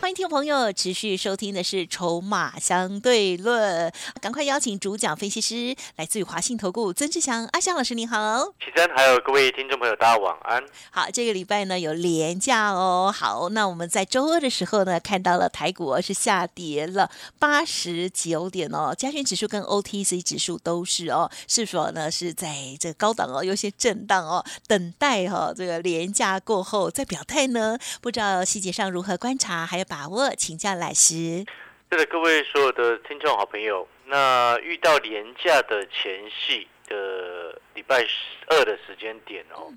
欢迎听众朋友持续收听的是《筹码相对论》，赶快邀请主讲分析师，来自于华信投顾曾志祥阿祥老师，您好。启真，还有各位听众朋友，大家晚安。好，这个礼拜呢有连假哦。好，那我们在周二的时候呢，看到了台股是下跌了八十九点哦，加权指数跟 OTC 指数都是哦，是否呢是在这个高档哦，有些震荡哦，等待哈这个连假过后再表态呢？不知道细节上如何观察，还有把。握，请教老师。对的，各位所有的听众好朋友，那遇到廉价的前戏的礼拜二的时间点哦，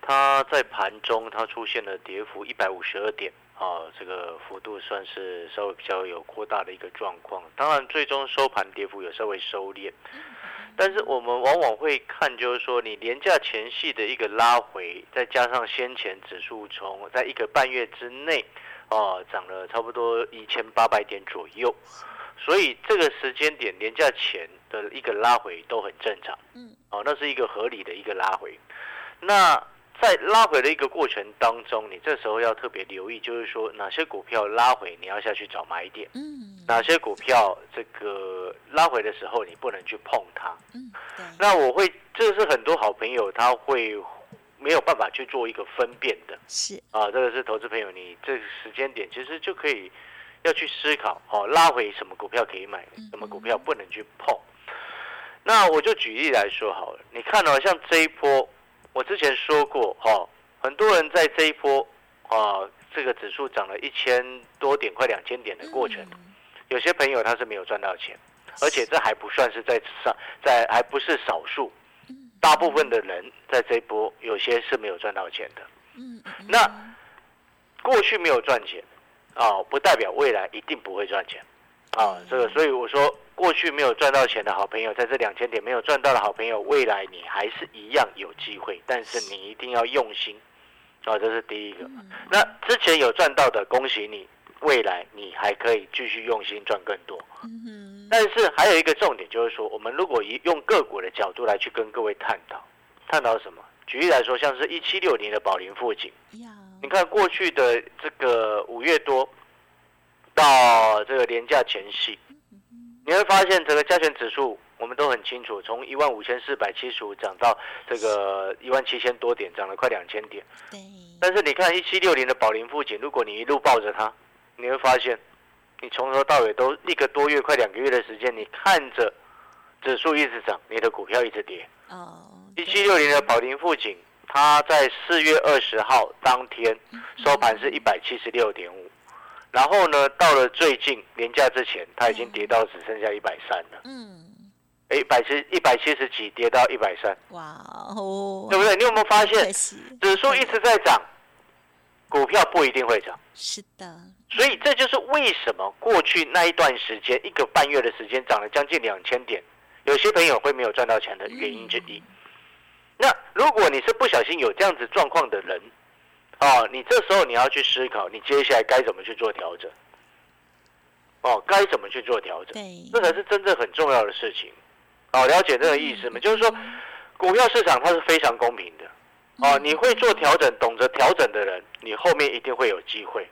它在盘中它出现了跌幅一百五十二点啊，这个幅度算是稍微比较有扩大的一个状况。当然，最终收盘跌幅有稍微收敛，但是我们往往会看，就是说你廉价前戏的一个拉回，再加上先前指数从在一个半月之内。哦，涨了差不多一千八百点左右，所以这个时间点年假前的一个拉回都很正常。嗯，哦，那是一个合理的一个拉回。那在拉回的一个过程当中，你这时候要特别留意，就是说哪些股票拉回你要下去找买点。嗯，哪些股票这个拉回的时候你不能去碰它。嗯，那我会，这是很多好朋友他会。没有办法去做一个分辨的，是啊，这个是投资朋友，你这个时间点其实就可以要去思考，哦，拉回什么股票可以买，什么股票不能去碰。那我就举例来说好了，你看哦像这一波，我之前说过，哈，很多人在这一波啊，这个指数涨了一千多点，快两千点的过程，有些朋友他是没有赚到钱，而且这还不算是在上，在还不是少数。大部分的人在这一波，有些是没有赚到钱的。嗯，那过去没有赚钱啊，不代表未来一定不会赚钱啊。这个，所以我说，过去没有赚到钱的好朋友，在这两千点没有赚到的好朋友，未来你还是一样有机会，但是你一定要用心啊。这是第一个。那之前有赚到的，恭喜你。未来你还可以继续用心赚更多，但是还有一个重点就是说，我们如果以用个股的角度来去跟各位探讨，探讨什么？举例来说，像是一七六零的宝林附近，你看过去的这个五月多到这个年假前夕，你会发现整个加权指数我们都很清楚，从一万五千四百七十五涨到这个一万七千多点，涨了快两千点。对。但是你看一七六零的宝林附近，如果你一路抱着它。你会发现，你从头到尾都一个多月、快两个月的时间，你看着指数一直涨，你的股票一直跌。哦。一七六零的宝林富锦，它在四月二十号当天收盘是一百七十六点五，然后呢，到了最近年假之前，它已经跌到只剩下一百三了。嗯。哎，百七一百七十几跌到一百三。哇哦。对不对？你有没有发现，指数一直在涨，股票不一定会涨。是的。所以这就是为什么过去那一段时间一个半月的时间涨了将近两千点，有些朋友会没有赚到钱的原因之一。那如果你是不小心有这样子状况的人，哦，你这时候你要去思考，你接下来该怎么去做调整？哦，该怎么去做调整？这才是真正很重要的事情。哦，了解这个意思吗？就是说，股票市场它是非常公平的。哦，你会做调整、懂得调整的人，你后面一定会有机会。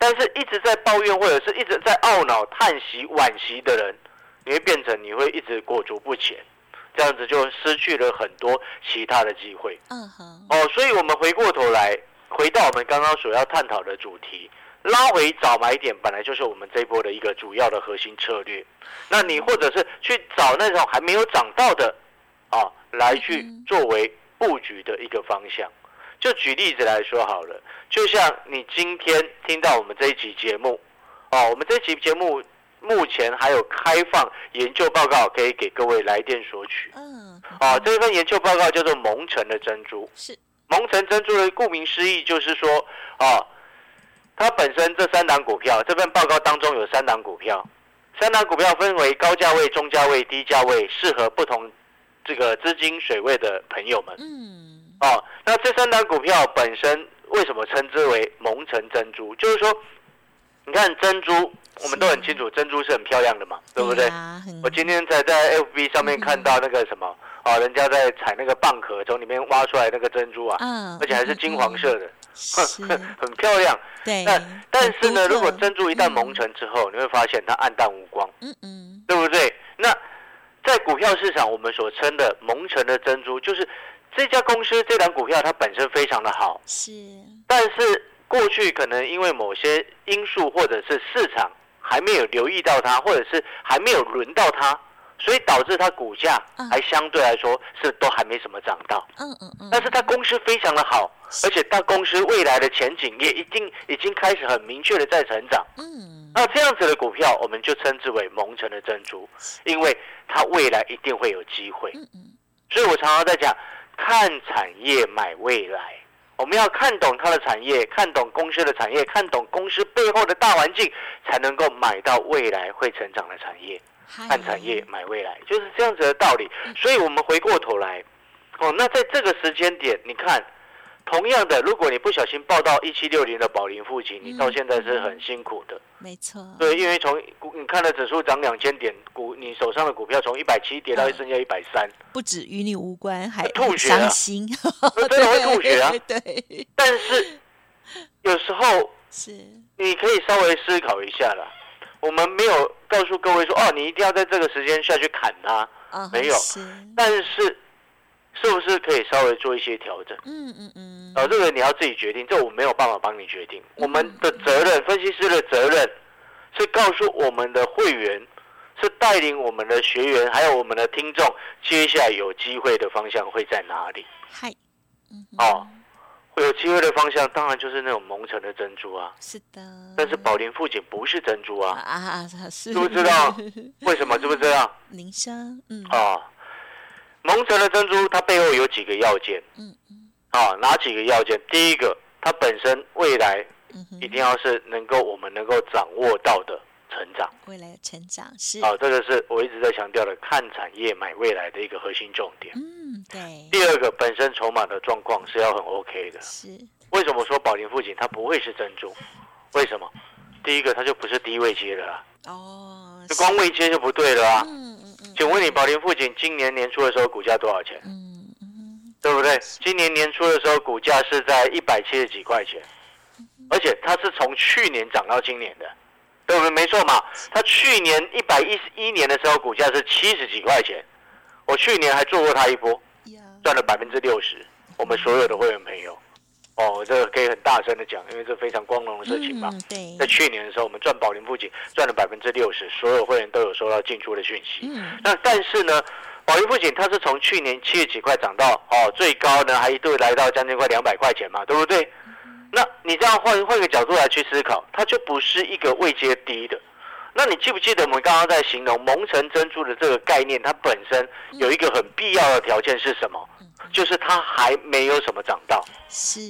但是一直在抱怨或者是一直在懊恼、叹息、惋惜的人，你会变成你会一直裹足不前，这样子就失去了很多其他的机会。嗯哼。哦，所以我们回过头来，回到我们刚刚所要探讨的主题，拉回找买点本来就是我们这一波的一个主要的核心策略。那你或者是去找那种还没有涨到的，啊，来去作为布局的一个方向。就举例子来说好了，就像你今天听到我们这一集节目，哦，我们这一集节目目前还有开放研究报告可以给各位来电索取。嗯，哦，这份研究报告叫做蒙城的珍珠。是蒙城珍珠的顾名思义就是说，哦，它本身这三档股票，这份报告当中有三档股票，三档股票分为高价位、中价位、低价位，适合不同这个资金水位的朋友们嗯，哦。那这三档股票本身为什么称之为蒙城珍珠？就是说，你看珍珠，我们都很清楚，珍珠是很漂亮的嘛，对不对？我今天才在 FB 上面看到那个什么啊，人家在采那个蚌壳，从里面挖出来那个珍珠啊，嗯，而且还是金黄色的，是，很漂亮。对，那但是呢，如果珍珠一旦蒙尘之后，你会发现它暗淡无光，嗯嗯，对不对？那在股票市场，我们所称的蒙尘的珍珠，就是这家公司这档股票它本身非常的好，是，但是过去可能因为某些因素或者是市场还没有留意到它，或者是还没有轮到它，所以导致它股价嗯。还相对来说是都还没什么涨到。嗯嗯嗯，但是它公司非常的好，而且它公司未来的前景也一定已经开始很明确的在成长。嗯，那这样子的股票，我们就称之为蒙尘的珍珠，因为它未来一定会有机会。嗯嗯，所以我常常在讲，看产业买未来。我们要看懂它的产业，看懂公司的产业，看懂公司背后的大环境，才能够买到未来会成长的产业。看产业买未来，就是这样子的道理。所以我们回过头来，哦，那在这个时间点，你看，同样的，如果你不小心报到一七六零的宝林附近，你到现在是很辛苦的。没错，对，因为从股你看了指数涨两千点，股你手上的股票从一百七跌到剩下一百三，不止与你无关，还吐血啊。伤心，那真的会吐血啊！对，但是有时候是，你可以稍微思考一下啦。我们没有告诉各位说，哦，你一定要在这个时间下去砍它，啊没有。是，但是是不是可以稍微做一些调整？嗯嗯嗯，啊，这个你要自己决定，这我没有办法帮你决定。我们的责任，分析师的责任是告诉我们的会员，是带领我们的学员，还有我们的听众，接下来有机会的方向会在哪里？嗨，嗯哦，会有机会的方向，当然就是那种蒙尘的珍珠啊。是的，但是宝林富锦不是珍珠啊啊，啊是，知不知道为什么？知不知道？铃声，嗯啊，蒙尘的珍珠它背后有几个要件嗯嗯啊？哪几个要件？第一个，它本身未来一定要是能够我们能够掌握到的成长。未来的成长是，啊，这个是我一直在强调的，看产业买未来的一个核心重点。嗯对，第二个，本身筹码的状况是要很 OK 的。是，为什么说宝林富锦它不会是珍珠？为什么？第一个，它就不是低位接的啦，哦，就光位接就不对了啊。嗯嗯嗯请问你宝林富锦今年年初的时候股价多少钱？嗯嗯对不对？今年年初的时候股价是在一百七十几块钱，而且它是从去年涨到今年的，对不对？没错嘛。它去年一百一十一年的时候股价是七十几块钱，我去年还做过它一波，赚了百分之六十。我们所有的会员朋友，哦，这个可以很大声的讲，因为这非常光荣的事情嘛。嗯对在，去年的时候，我们赚宝林富锦赚了百分之六十，所有会员都有收到进出的讯息。嗯那但是呢，宝林富锦它是从去年七十几块涨到哦最高呢，还一度来到将近快两百块钱嘛，对不对？那你这样换换个角度来去思考，它就不是一个位阶低的。那你记不记得我们刚刚在形容蒙尘珍珠的这个概念？它本身有一个很必要的条件是什么？就是它还没有什么涨到，是，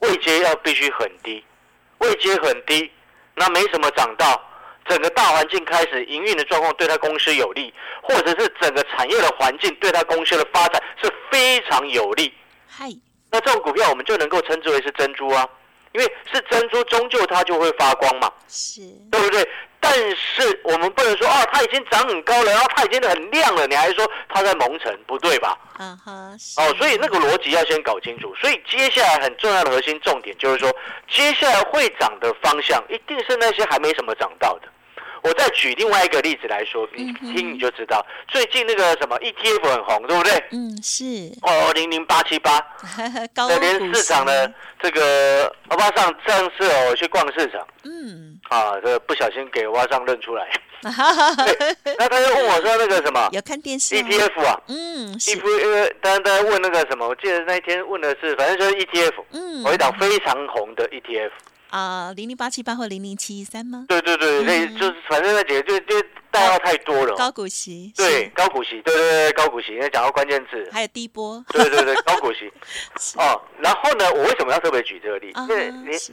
位阶要必须很低，位阶很低，那没什么涨到，整个大环境开始营运的状况对它公司有利，或者是整个产业的环境对它公司的发展是非常有利，嗨，那这种股票我们就能够称之为是珍珠啊，因为是珍珠，终究它就会发光嘛，是，对不对？但是我们不能说啊，它已经长很高了，然后它已经很亮了，你还说它在蒙尘，不对吧？啊哈，哦，所以那个逻辑要先搞清楚。所以接下来很重要的核心重点就是说，接下来会涨的方向一定是那些还没什么涨到的。我再举另外一个例子来说，你听你就知道，最近那个什么 ETF 很红，对不对？嗯是，哦，零零八七八，高那连市场的息这个欧巴上上次哦，我去逛市场。嗯，啊，这不小心给欧巴上认出来，哈哈哈那他就问我说那个什么有看电视哦 ETF 啊？嗯是，，ETF，呃，当然大家问那个什么，我记得那一天问的是，反正就是 ETF。嗯，有一档非常红的 ETF，啊零零八七八或零零七三吗？对对对，那、嗯就是反正那几个就就代号太多了高哦。股息，对，高股息，对对对，高股息，那讲到关键字，还有低波，对对对，高股息 哦。然后呢，我为什么要特别举这个例？啊因为你是，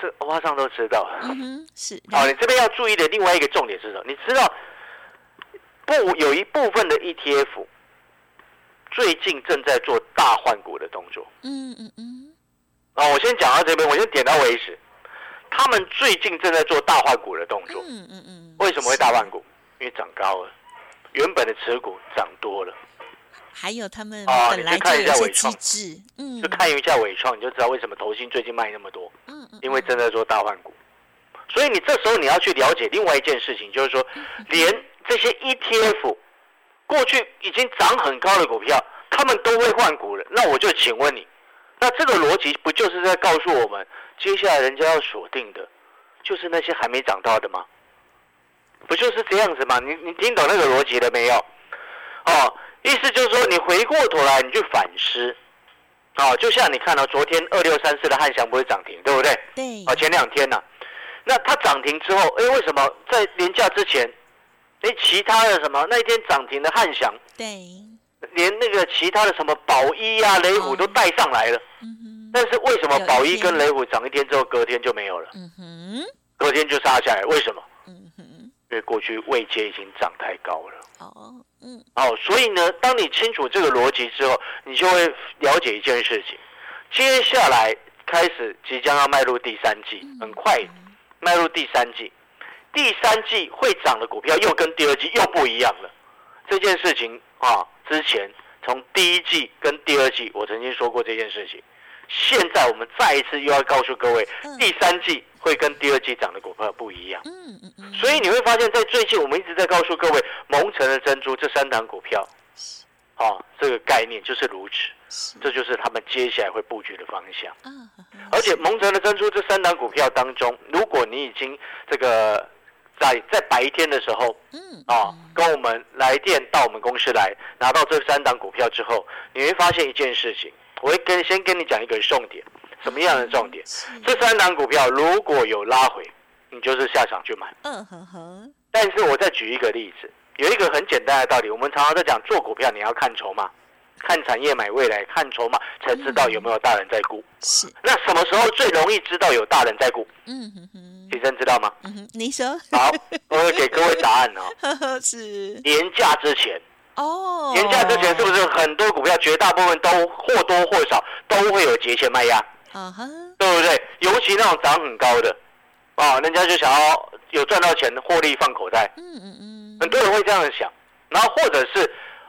这欧巴桑都知道。嗯哼是，哦，你这边要注意的另外一个重点是什么？你知道不？有一部分的 ETF，最近正在做大换股的动作。嗯嗯嗯，啊，我先讲到这边，我先点到为止。他们最近正在做大换股的动作，嗯嗯嗯，为什么会大换股？因为涨高了，原本的持股涨多了。还有他们啊本来就你去看一有些机下伟创制，嗯，就看一下伟创，你就知道为什么投信最近卖那么多，嗯嗯，因为正在做大换股。所以你这时候你要去了解另外一件事情，就是说，连这些 ETF 过去已经涨很高的股票，他们都会换股了。那我就请问你，那这个逻辑不就是在告诉我们，接下来人家要锁定的，就是那些还没涨到的吗？不就是这样子吗？你你听懂那个逻辑了没有？哦，意思就是说，你回过头来，你去反思。哦，就像你看到、昨天二六三四的汉翔不是涨停，对不对？对，哦，前两天呢、那它涨停之后，哎，为什么在廉价之前，哎，其他的什么那一天涨停的汉翔，对，连那个其他的什么宝一啊、雷虎都带上来了，嗯，但是为什么宝一跟雷虎涨一天之后，隔天就没有了？嗯哼，隔天就杀下来，为什么？嗯哼，因为过去位阶已经涨太高了。哦，嗯哦，所以呢，当你清楚这个逻辑之后，你就会了解一件事情。接下来开始即将要迈入第三季，很快迈入第三季。第三季会涨的股票又跟第二季又不一样了。这件事情啊，之前从第一季跟第二季，我曾经说过这件事情。现在我们再一次又要告诉各位，嗯第三季会跟第二季涨的股票不一样。嗯嗯嗯，所以你会发现在最近我们一直在告诉各位，蒙城的珍珠这三档股票，啊，这个概念就是如此，这就是他们接下来会布局的方向。而且蒙城的珍珠这三档股票当中，如果你已经这个在在白天的时候嗯啊，跟我们来电到我们公司来拿到这三档股票之后，你会发现一件事情，我会跟先跟你讲一个重点，什么样的重点？是这三档股票如果有拉回，你就是下场去买。嗯哼哼，但是我再举一个例子，有一个很简单的道理，我们常常在讲做股票，你要看筹码，看产业买未来，看筹码才知道有没有大人在顾。是，那什么时候最容易知道有大人在估？嗯哼哼，提生知道吗？嗯哼，你说，好，我会给各位答案哦。是。年假之前，哦，年假之前是不是很多股票，绝大部分都或多或少都会有节前卖压，啊哈，对不对？尤其那种涨很高的，啊，人家就想要有赚到钱，获利放口袋。嗯嗯嗯，很多人会这样想，然后或者是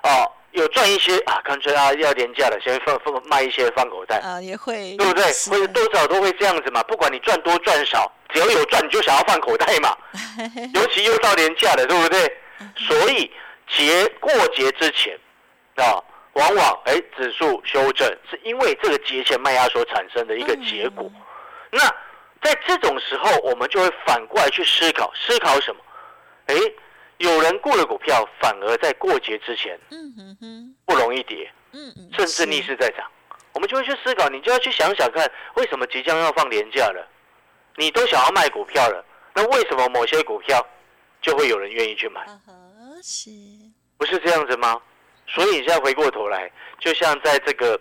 哦、有赚一些啊，干脆啊要廉价的，先放放卖一些放口袋，啊也会，对不对？是或者多少都会这样子嘛，不管你赚多赚少，只要有赚你就想要放口袋嘛，尤其又到廉价的，对不对？所以节过节之前啊，往往哎指数修正是因为这个节前卖压所产生的一个结果。那在这种时候，我们就会反过来去思考，思考什么？哎，有人雇的股票，反而在过节之前嗯哼哼，不容易跌，嗯嗯，甚至逆势在涨。我们就会去思考，你就要去想想看，为什么即将要放年假了，你都想要卖股票了，那为什么某些股票就会有人愿意去买？不是这样子吗？所以你现在回过头来，就像在这个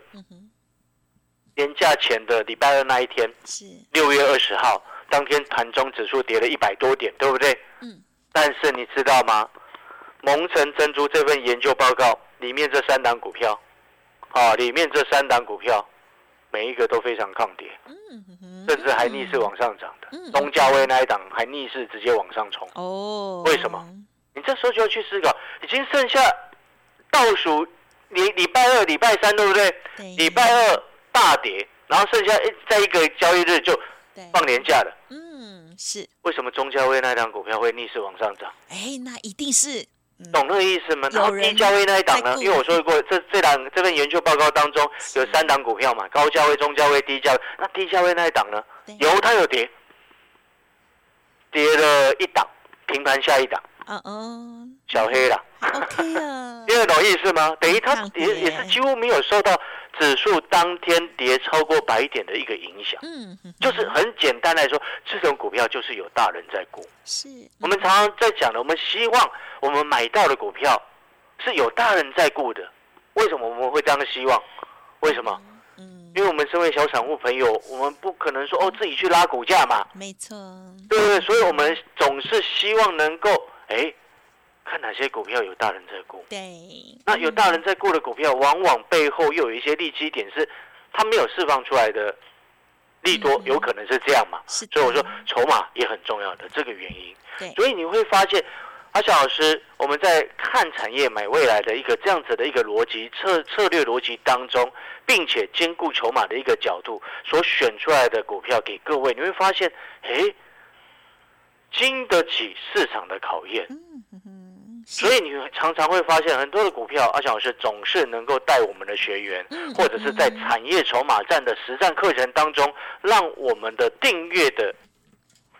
年假前的礼拜二那一天，是，六月二十号当天盘中指数跌了一百多点，对不对？嗯。但是你知道吗？蒙城珍珠这份研究报告里面这三档股票，啊，里面这三档股票，每一个都非常抗跌，嗯甚至还逆势往上涨的。嗯东价位那一档还逆势直接往上冲。哦，为什么？你这时候就要去思考，已经剩下倒数礼礼拜二、礼拜三，对不对？对，礼拜二大跌，然后剩下一在一个交易日就，放年假了。嗯是，为什么中价位那一档股票会逆势往上涨？哎，那一定是，嗯懂那个意思吗？然后低价位那一档呢？因为我说过，这这档这份研究报告当中有三档股票嘛，高价位、中价位、低价位。那低价位那一档呢？有它有跌，跌了一档，平盘下一档，嗯嗯，小黑了。还 OK 啊，听得懂意思吗？等于它也也是几乎没有受到指数当天跌超过百点的一个影响。嗯，就是很简单来说，这种股票就是有大人在顾。是，我们常常在讲的，我们希望我们买到的股票是有大人在顾的。为什么我们会这样希望？为什么？嗯，因为我们身为小散户朋友，我们不可能说哦自己去拉股价嘛，没错，对不对？所以我们总是希望能够哎看哪些股票有大人在顾。对，那有大人在顾的股票，往往背后又有一些利基点是它没有释放出来的利多，嗯有可能是这样嘛？是所以我说筹码也很重要的这个原因。对，所以你会发现，阿小老师，我们在看产业买未来的一个这样子的一个逻辑策策略逻辑当中，并且兼顾筹码的一个角度所选出来的股票给各位，你会发现，诶，经得起市场的考验。所以你常常会发现很多的股票，阿翔老师总是能够带我们的学员，嗯或者是在产业筹码战的实战课程当中，让我们的订阅的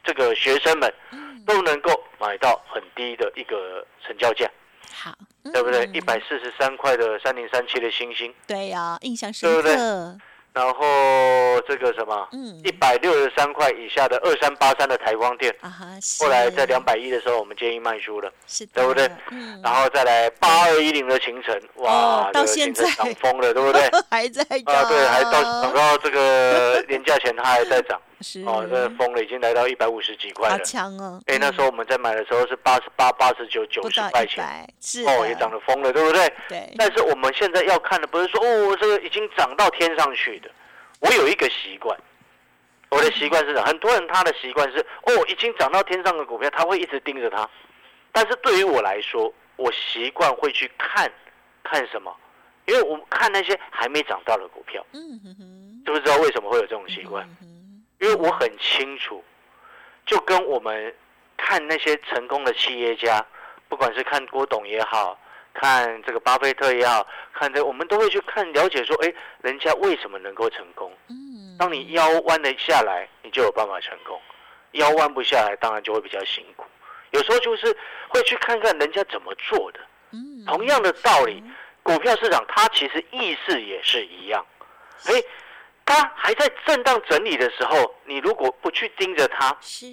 这个学生们嗯。都能够买到很低的一个成交价，好，对不对？嗯。一百四十三块的三零三七的星星，对呀，印象深对不对？刻，然后这个什么嗯。一百六十三块以下的二三八三的台光电，啊哈，后来在两百一的时候，我们建议卖出了。是的，对不对？嗯，然后再来八二一零的行程，哇，哦到这个行程现在涨疯了，对不对？还在啊，对，还到涨涨到这个年假前它还在涨，是。哦，这疯了，已经来到一百五十几块好了。强哦，哎，那时候我们在买的时候是八十八、八十九、九十块钱，是哦，也涨得疯了，对不对？对，但是我们现在要看的不是说哦，这个已经涨到天上去的。我有一个习惯，我的习惯是，很多人他的习惯是哦，已经涨到天上的股票，他会一直盯着它。但是对于我来说，我习惯会去看看什么，因为我看那些还没涨到的股票，嗯哼哼，知不知道为什么会有这种习惯？因为我很清楚，就跟我们看那些成功的企业家，不管是看郭董也好，看这个巴菲特也好，看这我们都会去看了解说，哎，人家为什么能够成功？嗯，当你腰弯了下来，你就有办法成功；腰弯不下来，当然就会比较辛苦。有时候就是会去看看人家怎么做的。嗯同样的道理，股票市场它其实意识也是一样。哎，它还在震荡整理的时候，你如果不去盯着它，是，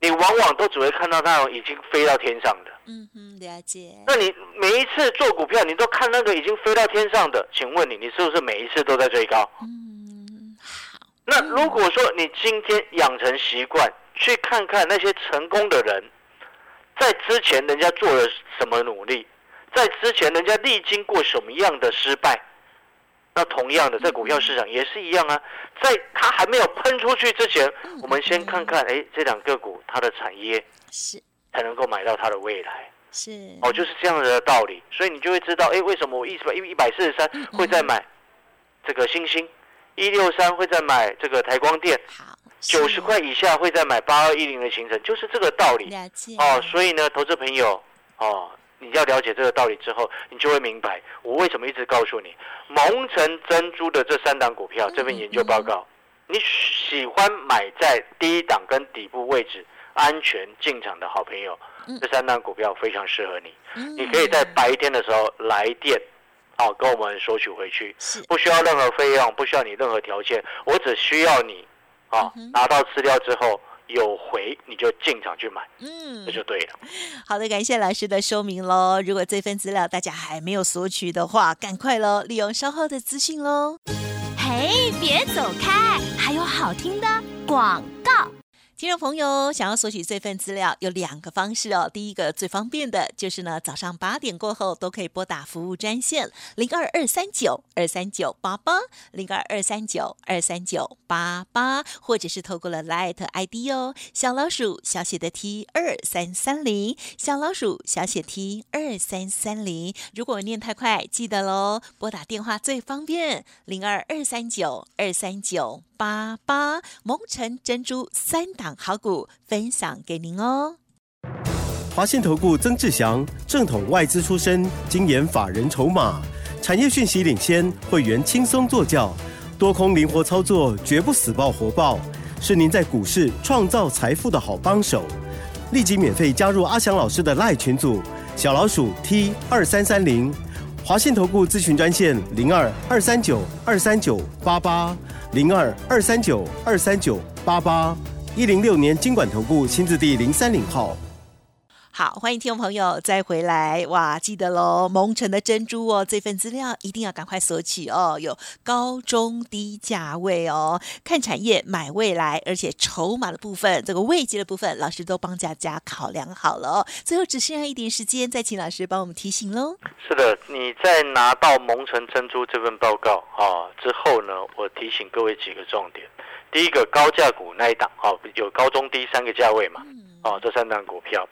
你往往都只会看到那种已经飞到天上的。嗯哼，了解，那你每一次做股票，你都看那个已经飞到天上的，请问你，你是不是每一次都在追高？嗯，好，那如果说你今天养成习惯，去看看那些成功的人，在之前人家做了什么努力，在之前人家历经过什么样的失败，那同样的在股票市场也是一样啊，在它还没有喷出去之前，我们先看看，哎，这两个股它的产业是才能够买到它的未来。是，哦，就是这样子的道理，所以你就会知道，哎，为什么我一百一一百四十三会在买这个星星，一六三会在买这个台光电，好，九十块以下会在买八二一零的行程，就是这个道理，哦。所以呢，投资朋友哦，你要了解这个道理之后，你就会明白我为什么一直告诉你，蒙城珍珠的这三档股票，这份研究报告，你喜欢买在低档跟底部位置。安全进场的好朋友，这三档股票非常适合你。嗯你可以在白天的时候来电，哦，跟我们索取回去，是不需要任何费用，不需要你任何条件，我只需要你，啊、嗯拿到资料之后有回你就进场去买，嗯这就对了。好的，感谢老师的说明喽。如果这份资料大家还没有索取的话，赶快喽，利用稍后的资讯喽。嘿，别走开，还有好听的广告。听众朋友，想要索取这份资料有两个方式哦。第一个最方便的就是呢，早上八点过后都可以拨打服务专线零二二三九二三九八八零二二三九二三九八八，或者是透过了 Light ID 哦，小老鼠小写的 T 二三三零，小老鼠小写 T 二三三零。如果念太快，记得喽，拨打电话最方便零二二三九二三九八八，蒙城珍珠三档好股分享给您哦。华信投顾曾志祥，正统外资出身，精研法人筹码，产业讯息领先，会员轻松做教，多空灵活操作，绝不死爆活爆，是您在股市创造财富的好帮手。立即免费加入阿翔老师的赖群组，小老鼠 T 二三三零，华信投顾咨询专线零二二三九二三九八八零二二三九二三九八八，一零六年经管投顾新字第零三零号。好，欢迎听众朋友再回来哇！记得喽，蒙城的珍珠哦，这份资料一定要赶快索取哦。有高中低价位哦，看产业买未来，而且筹码的部分，这个位阶的部分，老师都帮大家考量好了哦。最后只剩下一点时间，再请老师帮我们提醒喽。是的，你在拿到蒙城珍珠这份报告啊之后呢，我提醒各位几个重点。第一个高价股那一档哦，有高中低三个价位嘛，哦，这三档股票。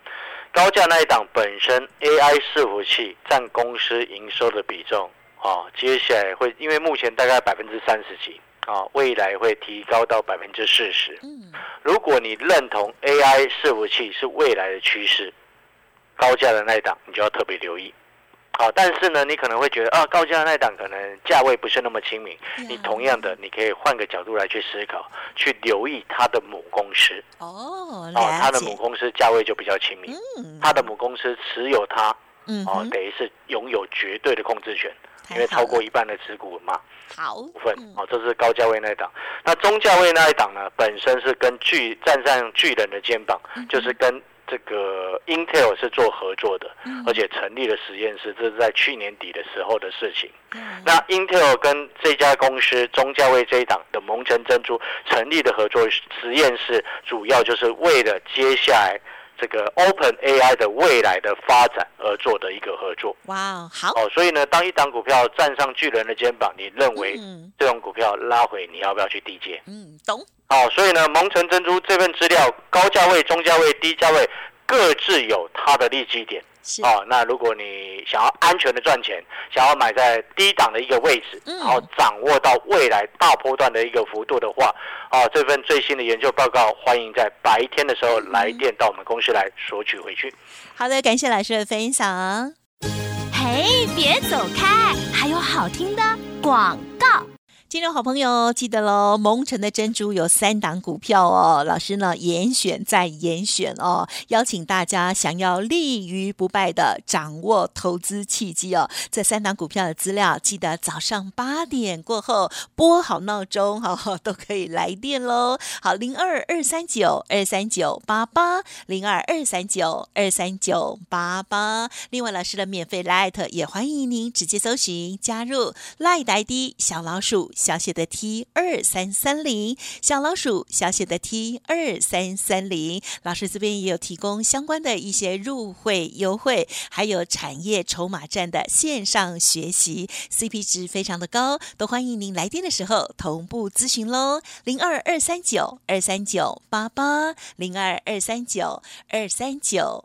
高价那一档本身 AI 伺服器占公司营收的比重啊，接下来会因为目前大概百分之三十几啊，未来会提高到百分之四十。如果你认同 AI 伺服器是未来的趋势，高价的那一档你就要特别留意。好，但是呢，你可能会觉得啊，高价那档可能价位不是那么亲民。你同样的，你可以换个角度来去思考，去留意它的母公司。哦，哦，它的母公司价位就比较亲民。嗯它的母公司持有它，嗯等于是拥有绝对的控制权，因为超过一半的持股嘛好部分嗯。哦，这是高价位那一档。那中价位那一档呢，本身是跟巨站上巨人的肩膀，嗯就是跟这个 Intel 是做合作的，嗯而且成立了实验室，这是在去年底的时候的事情。嗯那 Intel 跟这家公司中价位这一档的蒙城珍珠成立的合作实验室，主要就是为了接下来这个 Open AI 的未来的发展而做的一个合作。哇，好，哦，所以呢，当一档股票站上巨人的肩膀，你认为嗯这种股票拉回，你要不要去低接？嗯，懂，哦，所以呢，蒙城珍珠这份资料，高价位、中价位、低价位各自有它的利基点。是哦，那如果你想要安全的赚钱，想要买在低档的一个位置，嗯然后掌握到未来大波段的一个幅度的话，哦，这份最新的研究报告，欢迎在白天的时候来电到我们公司来索取回去。好的，感谢老师的分享。嘿，别走开，还有好听的广告。听众好朋友，记得喽！蒙城的珍珠有三档股票哦，老师呢严选再严选哦，邀请大家想要立于不败的掌握投资契机哦。这三档股票的资料，记得早上八点过后拨好闹钟哈、哦，都可以来电喽。好，零二二三九二三九八八，零二二三九二三九八八。另外，老师的免费 Light 也欢迎您直接搜寻加入 Light ID 小老鼠小写的 T 二三三零，小老鼠小写的 T 二三三零。老师这边也有提供相关的一些入会优惠，还有产业筹码站的线上学习，CP 值非常的高，都欢迎您来电的时候同步咨询喽，零二二三九二三九八八，零二二三九二三九